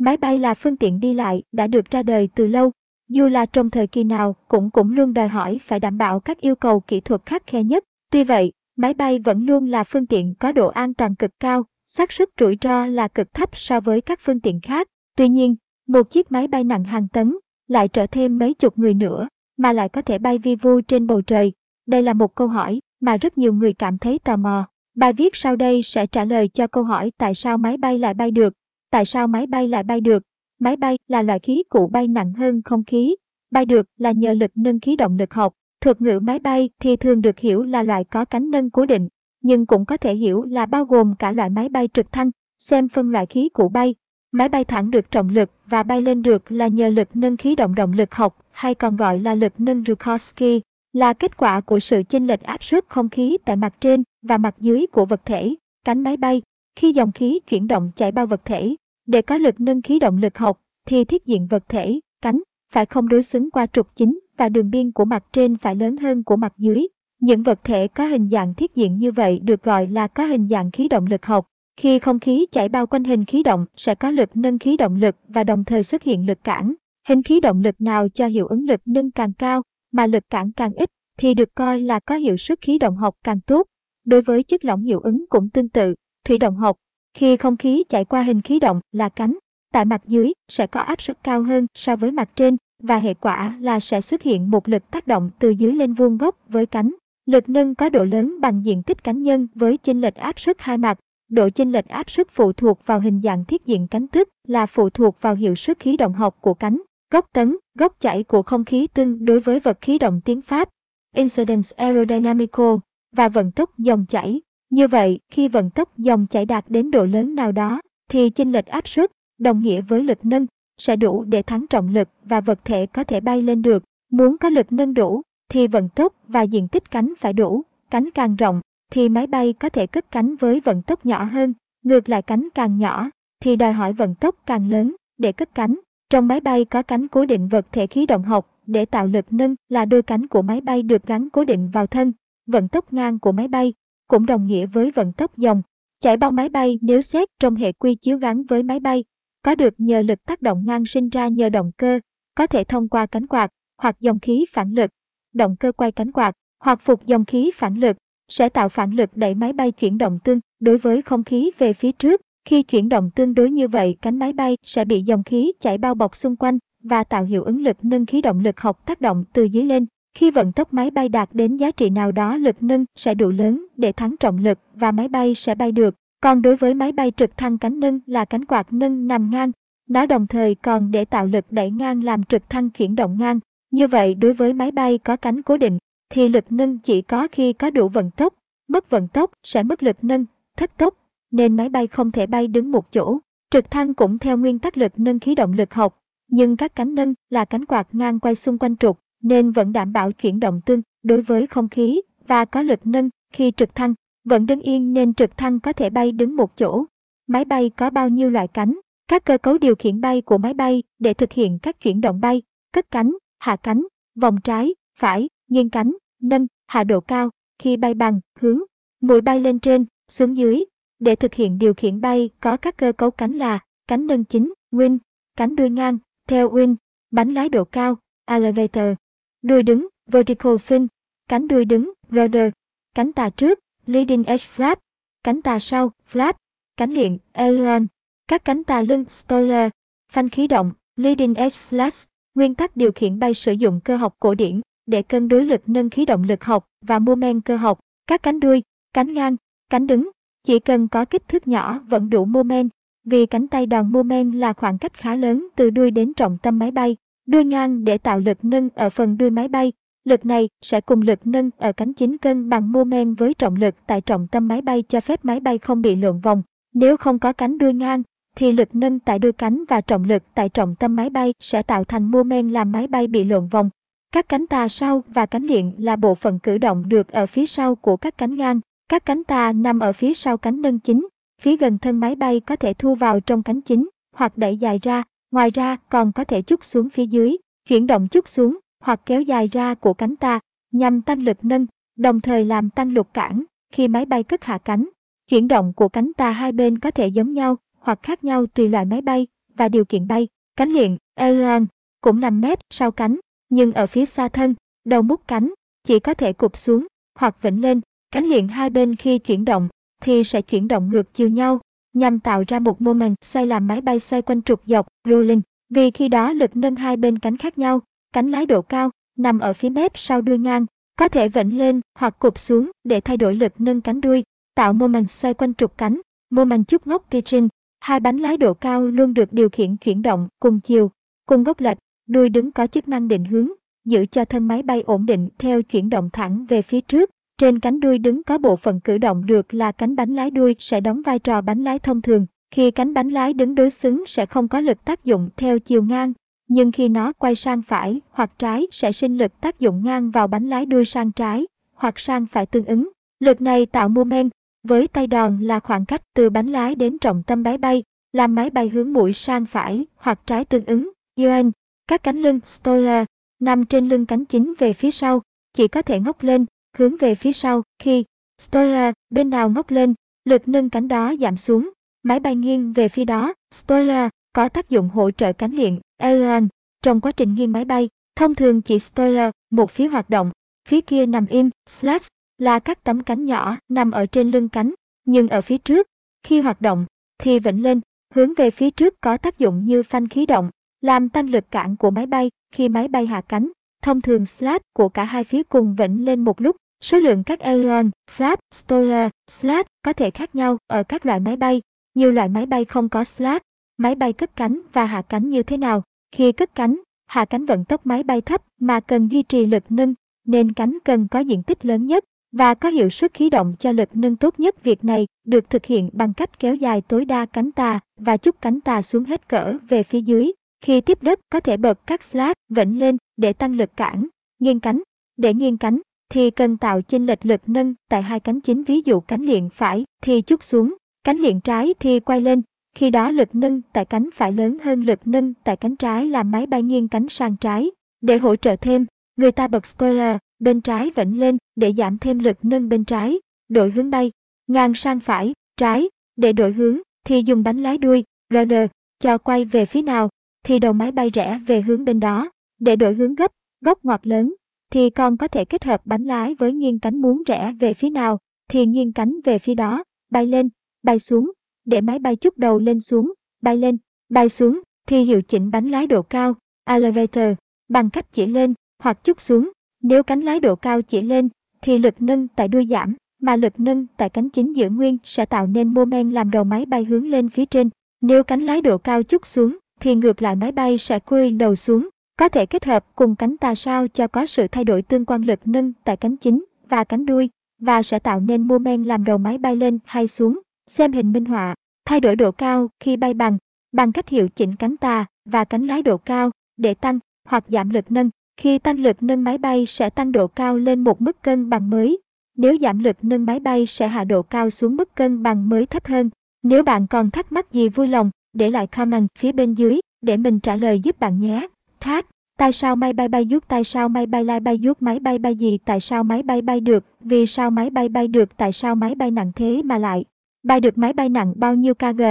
Máy bay là phương tiện đi lại đã được ra đời từ lâu, dù là trong thời kỳ nào cũng cũng luôn đòi hỏi phải đảm bảo các yêu cầu kỹ thuật khắc khe nhất. Tuy vậy, máy bay vẫn luôn là phương tiện có độ an toàn cực cao, xác suất rủi ro là cực thấp so với các phương tiện khác. Tuy nhiên, một chiếc máy bay nặng hàng tấn lại trở thêm mấy chục người nữa mà lại có thể bay vi vu trên bầu trời. Đây là một câu hỏi mà rất nhiều người cảm thấy tò mò. Bài viết sau đây sẽ trả lời cho câu hỏi tại sao máy bay lại bay được. Tại sao máy bay lại bay được? Máy bay là loại khí cụ bay nặng hơn không khí. Bay được là nhờ lực nâng khí động lực học. Thuật ngữ máy bay thì thường được hiểu là loại có cánh nâng cố định, nhưng cũng có thể hiểu là bao gồm cả loại máy bay trực thăng, xem phân loại khí cụ bay. Máy bay thẳng được trọng lực và bay lên được là nhờ lực nâng khí động động lực học hay còn gọi là lực nâng Rukowski, là kết quả của sự chênh lệch áp suất không khí tại mặt trên và mặt dưới của vật thể, cánh máy bay. Khi dòng khí chuyển động chạy bao vật thể, để có lực nâng khí động lực học, thì thiết diện vật thể, cánh, phải không đối xứng qua trục chính và đường biên của mặt trên phải lớn hơn của mặt dưới. Những vật thể có hình dạng thiết diện như vậy được gọi là có hình dạng khí động lực học. Khi không khí chảy bao quanh hình khí động sẽ có lực nâng khí động lực và đồng thời xuất hiện lực cản. Hình khí động lực nào cho hiệu ứng lực nâng càng cao, mà lực cản càng ít, thì được coi là có hiệu suất khí động học càng tốt. Đối với chất lỏng hiệu ứng cũng tương tự, thủy động học, khi không khí chạy qua hình khí động là cánh, tại mặt dưới sẽ có áp suất cao hơn so với mặt trên và hệ quả là sẽ xuất hiện một lực tác động từ dưới lên vuông góc với cánh. Lực nâng có độ lớn bằng diện tích cánh nhân với chênh lệch áp suất hai mặt. Độ chênh lệch áp suất phụ thuộc vào hình dạng thiết diện cánh tức là phụ thuộc vào hiệu suất khí động học của cánh. Góc tấn, góc chảy của không khí tương đối với vật khí động tiếng Pháp. Incidence aerodynamical và vận tốc dòng chảy. Như vậy, khi vận tốc dòng chảy đạt đến độ lớn nào đó, thì chênh lệch áp suất đồng nghĩa với lực nâng sẽ đủ để thắng trọng lực và vật thể có thể bay lên được. Muốn có lực nâng đủ, thì vận tốc và diện tích cánh phải đủ. Cánh càng rộng, thì máy bay có thể cất cánh với vận tốc nhỏ hơn. Ngược lại cánh càng nhỏ, thì đòi hỏi vận tốc càng lớn để cất cánh. Trong máy bay có cánh cố định vật thể khí động học để tạo lực nâng là đôi cánh của máy bay được gắn cố định vào thân. Vận tốc ngang của máy bay cũng đồng nghĩa với vận tốc dòng. Chạy bao máy bay nếu xét trong hệ quy chiếu gắn với máy bay có được nhờ lực tác động ngang sinh ra nhờ động cơ, có thể thông qua cánh quạt hoặc dòng khí phản lực. Động cơ quay cánh quạt hoặc phục dòng khí phản lực sẽ tạo phản lực đẩy máy bay chuyển động tương đối với không khí về phía trước. Khi chuyển động tương đối như vậy, cánh máy bay sẽ bị dòng khí chảy bao bọc xung quanh và tạo hiệu ứng lực nâng khí động lực học tác động từ dưới lên. Khi vận tốc máy bay đạt đến giá trị nào đó lực nâng sẽ đủ lớn để thắng trọng lực và máy bay sẽ bay được. Còn đối với máy bay trực thăng cánh nâng là cánh quạt nâng nằm ngang, nó đồng thời còn để tạo lực đẩy ngang làm trực thăng chuyển động ngang. Như vậy đối với máy bay có cánh cố định, thì lực nâng chỉ có khi có đủ vận tốc, mất vận tốc sẽ mất lực nâng, thất tốc, nên máy bay không thể bay đứng một chỗ. Trực thăng cũng theo nguyên tắc lực nâng khí động lực học, nhưng các cánh nâng là cánh quạt ngang quay xung quanh trục, nên vẫn đảm bảo chuyển động tương đối với không khí và có lực nâng khi trực thăng vẫn đứng yên nên trực thăng có thể bay đứng một chỗ. Máy bay có bao nhiêu loại cánh? Các cơ cấu điều khiển bay của máy bay để thực hiện các chuyển động bay, cất cánh, hạ cánh, vòng trái, phải, nghiêng cánh, nâng, hạ độ cao, khi bay bằng, hướng, mũi bay lên trên, xuống dưới. Để thực hiện điều khiển bay có các cơ cấu cánh là cánh nâng chính, wing, cánh đuôi ngang, tail wing, bánh lái độ cao, elevator, đuôi đứng, vertical fin, cánh đuôi đứng, rudder, cánh tà trước, leading edge flap, cánh tà sau, flap, cánh liện, aileron, các cánh tà lưng, spoiler, phanh khí động, leading edge slash. Nguyên tắc điều khiển bay sử dụng cơ học cổ điển để cân đối lực nâng khí động lực học và mô men cơ học. Các cánh đuôi, cánh ngang, cánh đứng. Chỉ cần có kích thước nhỏ vẫn đủ mô men, vì cánh tay đòn mô men là khoảng cách khá lớn từ đuôi đến trọng tâm máy bay. Đuôi ngang để tạo lực nâng ở phần đuôi máy bay Lực này sẽ cùng lực nâng ở cánh chính cân bằng mô men với trọng lực tại trọng tâm máy bay cho phép máy bay không bị lộn vòng. Nếu không có cánh đuôi ngang, thì lực nâng tại đuôi cánh và trọng lực tại trọng tâm máy bay sẽ tạo thành mô men làm máy bay bị lộn vòng. Các cánh tà sau và cánh liện là bộ phận cử động được ở phía sau của các cánh ngang. Các cánh tà nằm ở phía sau cánh nâng chính. Phía gần thân máy bay có thể thu vào trong cánh chính hoặc đẩy dài ra. Ngoài ra còn có thể chút xuống phía dưới, chuyển động chút xuống hoặc kéo dài ra của cánh ta nhằm tăng lực nâng, đồng thời làm tăng lực cản khi máy bay cất hạ cánh. Chuyển động của cánh ta hai bên có thể giống nhau hoặc khác nhau tùy loại máy bay, và điều kiện bay. Cánh liện, aileron, cũng nằm mép sau cánh, nhưng ở phía xa thân, đầu mút cánh, chỉ có thể cụp xuống, hoặc vĩnh lên. Cánh liện hai bên khi chuyển động, thì sẽ chuyển động ngược chiều nhau, nhằm tạo ra một mô moment xoay làm máy bay xoay quanh trục dọc, rolling. Vì khi đó lực nâng hai bên cánh khác nhau, cánh lái độ cao, nằm ở phía mép sau đuôi ngang, có thể vĩnh lên hoặc cụp xuống để thay đổi lực nâng cánh đuôi, tạo mô moment xoay quanh trục cánh, mô moment chúc ngốc pitching. Hai bánh lái độ cao luôn được điều khiển chuyển động cùng chiều, cùng góc lệch, đuôi đứng có chức năng định hướng, giữ cho thân máy bay ổn định theo chuyển động thẳng về phía trước. Trên cánh đuôi đứng có bộ phận cử động được là cánh bánh lái đuôi sẽ đóng vai trò bánh lái thông thường. Khi cánh bánh lái đứng đối xứng sẽ không có lực tác dụng theo chiều ngang, nhưng khi nó quay sang phải hoặc trái sẽ sinh lực tác dụng ngang vào bánh lái đuôi sang trái hoặc sang phải tương ứng. Lực này tạo moment với tay đòn là khoảng cách từ bánh lái đến trọng tâm máy bay, làm máy bay hướng mũi sang phải hoặc trái tương ứng. Yuan, các cánh lưng Stoller nằm trên lưng cánh chính về phía sau, chỉ có thể ngóc lên, hướng về phía sau khi spoiler bên nào ngóc lên, lực nâng cánh đó giảm xuống, máy bay nghiêng về phía đó. Spoiler có tác dụng hỗ trợ cánh liện aileron trong quá trình nghiêng máy bay. Thông thường chỉ spoiler một phía hoạt động, phía kia nằm im. Slats là các tấm cánh nhỏ nằm ở trên lưng cánh, nhưng ở phía trước, khi hoạt động, thì vĩnh lên, hướng về phía trước có tác dụng như phanh khí động, làm tăng lực cản của máy bay khi máy bay hạ cánh. Thông thường slat của cả hai phía cùng vĩnh lên một lúc. Số lượng các aileron, flap, spoiler, slash có thể khác nhau ở các loại máy bay. Nhiều loại máy bay không có slat. Máy bay cất cánh và hạ cánh như thế nào? Khi cất cánh, hạ cánh vận tốc máy bay thấp mà cần duy trì lực nâng, nên cánh cần có diện tích lớn nhất và có hiệu suất khí động cho lực nâng tốt nhất. Việc này được thực hiện bằng cách kéo dài tối đa cánh tà và chúc cánh tà xuống hết cỡ về phía dưới. Khi tiếp đất có thể bật các slat vĩnh lên để tăng lực cản, nghiêng cánh. Để nghiêng cánh thì cần tạo chênh lệch lực nâng tại hai cánh chính ví dụ cánh liện phải thì chút xuống, cánh liện trái thì quay lên. Khi đó lực nâng tại cánh phải lớn hơn lực nâng tại cánh trái làm máy bay nghiêng cánh sang trái. Để hỗ trợ thêm, người ta bật spoiler bên trái vĩnh lên để giảm thêm lực nâng bên trái, đổi hướng bay, ngang sang phải, trái, để đổi hướng thì dùng bánh lái đuôi, rudder, cho quay về phía nào thì đầu máy bay rẽ về hướng bên đó, để đổi hướng gấp, góc ngoặt lớn. Thì con có thể kết hợp bánh lái với nghiêng cánh muốn rẽ về phía nào. Thì nghiêng cánh về phía đó, bay lên, bay xuống, để máy bay chút đầu lên xuống, bay lên, bay xuống. Thì hiệu chỉnh bánh lái độ cao, elevator, bằng cách chỉ lên hoặc chút xuống. Nếu cánh lái độ cao chỉ lên, thì lực nâng tại đuôi giảm, mà lực nâng tại cánh chính giữ nguyên sẽ tạo nên mô men làm đầu máy bay hướng lên phía trên. Nếu cánh lái độ cao chút xuống, thì ngược lại máy bay sẽ quay đầu xuống, có thể kết hợp cùng cánh tà sao cho có sự thay đổi tương quan lực nâng tại cánh chính và cánh đuôi, và sẽ tạo nên mô men làm đầu máy bay lên hay xuống. Xem hình minh họa, thay đổi độ cao khi bay bằng, bằng cách hiệu chỉnh cánh tà và cánh lái độ cao để tăng hoặc giảm lực nâng. Khi tăng lực nâng máy bay sẽ tăng độ cao lên một mức cân bằng mới. Nếu giảm lực nâng máy bay sẽ hạ độ cao xuống mức cân bằng mới thấp hơn. Nếu bạn còn thắc mắc gì vui lòng, để lại comment phía bên dưới để mình trả lời giúp bạn nhé. Thác, tại sao máy bay bay giúp tại sao máy bay lai bay giúp máy bay bay gì tại sao máy bay bay được, vì sao máy bay bay được tại sao máy bay nặng thế mà lại bay được máy bay nặng bao nhiêu kg.